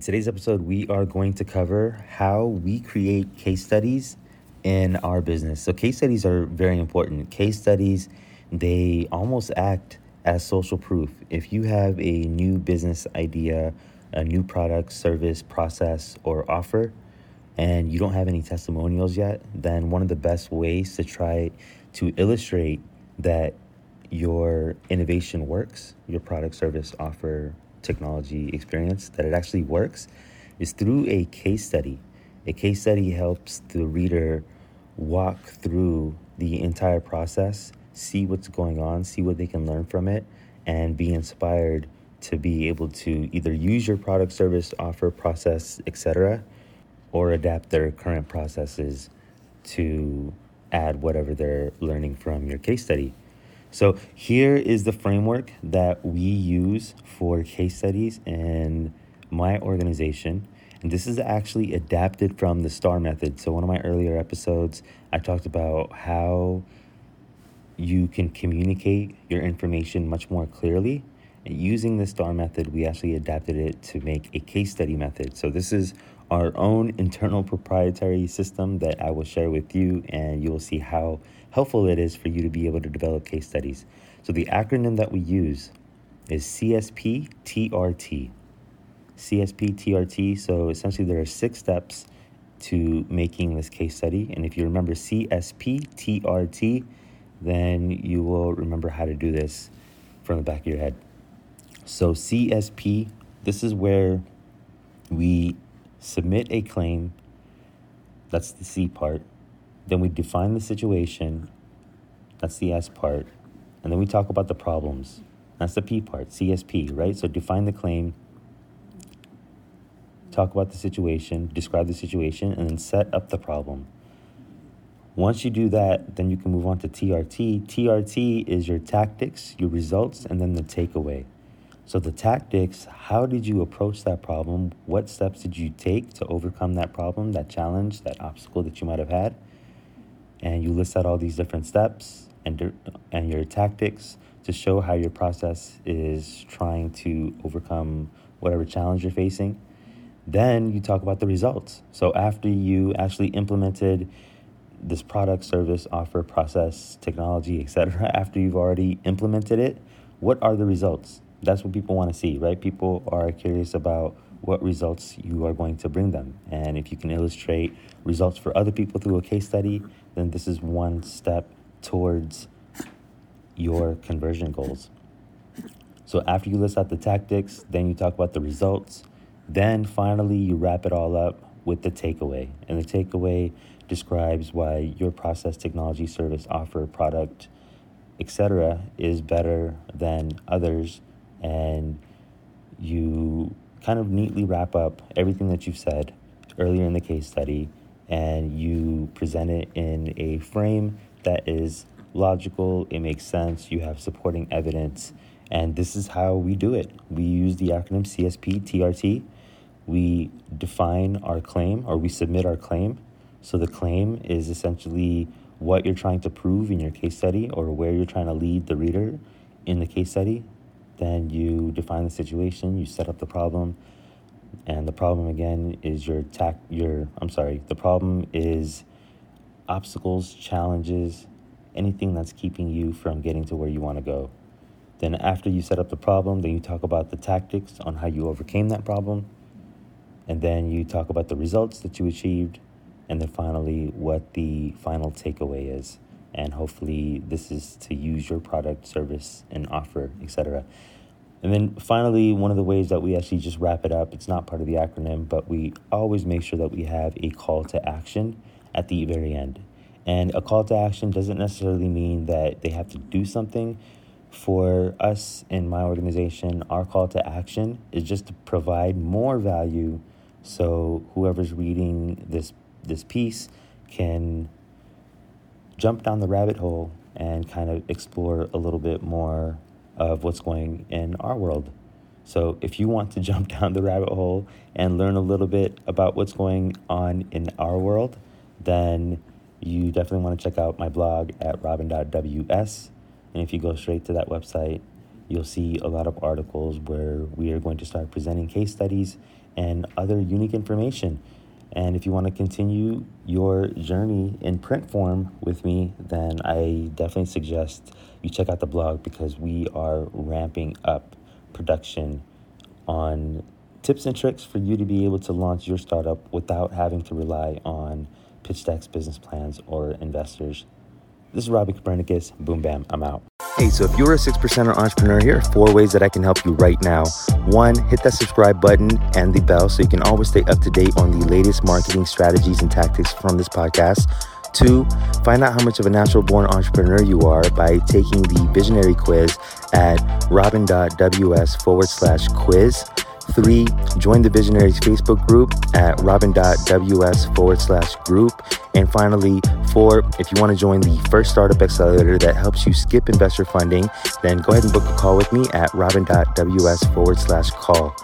In today's episode, we are going to cover how we create case studies in our business. So, case studies are very important. Case studies, they almost act as social proof. If you have a new business idea, a new product, service, process, or offer, and you don't have any testimonials yet, then one of the best ways to try to illustrate that your innovation works, your product, service, offer, technology experience, that it actually works, is through a case study. A case study helps the reader walk through the entire process, see what's going on, see what they can learn from it, and be inspired to be able to either use your product, service, offer, process, etc., or adapt their current processes to add whatever they're learning from your case study. So, here is the framework that we use for case studies in my organization. And this is actually adapted from the STAR method. So, one of my earlier episodes, I talked about how you can communicate your information much more clearly. And using the STAR method, we actually adapted it to make a case study method. So, this is our own internal proprietary system that I will share with you, and you will see how helpful it is for you to be able to develop case studies. So, the acronym that we use is CSPTRT. CSPTRT, So, essentially, there are six steps to making this case study. And if you remember CSPTRT, then you will remember how to do this from the back of your head. So, CSP, this is where we submit a claim. That's the C part. Then we define the situation. That's the S part. And then we talk about the problems. That's the P part, CSP, right? So define the claim, talk about the situation, describe the situation, and then set up the problem. Once you do that, then you can move on to TRT. TRT is your tactics, your results, and then the takeaway. So, the tactics how did you approach that problem? What steps did you take to overcome that problem, that challenge, that obstacle that you might have had? And you list out all these different steps and, and your tactics to show how your process is trying to overcome whatever challenge you're facing. Then you talk about the results. So, after you actually implemented this product, service, offer, process, technology, etc., after you've already implemented it, what are the results? that's what people want to see, right? People are curious about what results you are going to bring them. And if you can illustrate results for other people through a case study, then this is one step towards your conversion goals. So after you list out the tactics, then you talk about the results. Then finally, you wrap it all up with the takeaway. And the takeaway describes why your process, technology, service, offer, product, etc., is better than others and you kind of neatly wrap up everything that you've said earlier in the case study and you present it in a frame that is logical, it makes sense, you have supporting evidence, and this is how we do it. We use the acronym CSP TRT. We define our claim or we submit our claim. So the claim is essentially what you're trying to prove in your case study or where you're trying to lead the reader in the case study. Then you define the situation, you set up the problem, and the problem again is your tac your I'm sorry, the problem is obstacles, challenges, anything that's keeping you from getting to where you want to go. Then after you set up the problem, then you talk about the tactics on how you overcame that problem. And then you talk about the results that you achieved, and then finally what the final takeaway is and hopefully this is to use your product service and offer etc and then finally one of the ways that we actually just wrap it up it's not part of the acronym but we always make sure that we have a call to action at the very end. And a call to action doesn't necessarily mean that they have to do something. For us in my organization our call to action is just to provide more value so whoever's reading this this piece can jump down the rabbit hole and kind of explore a little bit more of what's going in our world. So if you want to jump down the rabbit hole and learn a little bit about what's going on in our world, then you definitely want to check out my blog at robin.ws. And if you go straight to that website, you'll see a lot of articles where we are going to start presenting case studies and other unique information. And if you want to continue your journey in print form with me, then I definitely suggest you check out the blog because we are ramping up production on tips and tricks for you to be able to launch your startup without having to rely on pitch decks, business plans, or investors. This is Robbie Copernicus. Boom, bam, I'm out. Hey, so if you're a six percenter entrepreneur, here are four ways that I can help you right now. One, hit that subscribe button and the bell so you can always stay up to date on the latest marketing strategies and tactics from this podcast. Two, find out how much of a natural born entrepreneur you are by taking the visionary quiz at robin.ws forward slash quiz. Three, join the Visionaries Facebook group at robin.ws forward slash group. And finally, four, if you want to join the first startup accelerator that helps you skip investor funding, then go ahead and book a call with me at robin.ws forward slash call.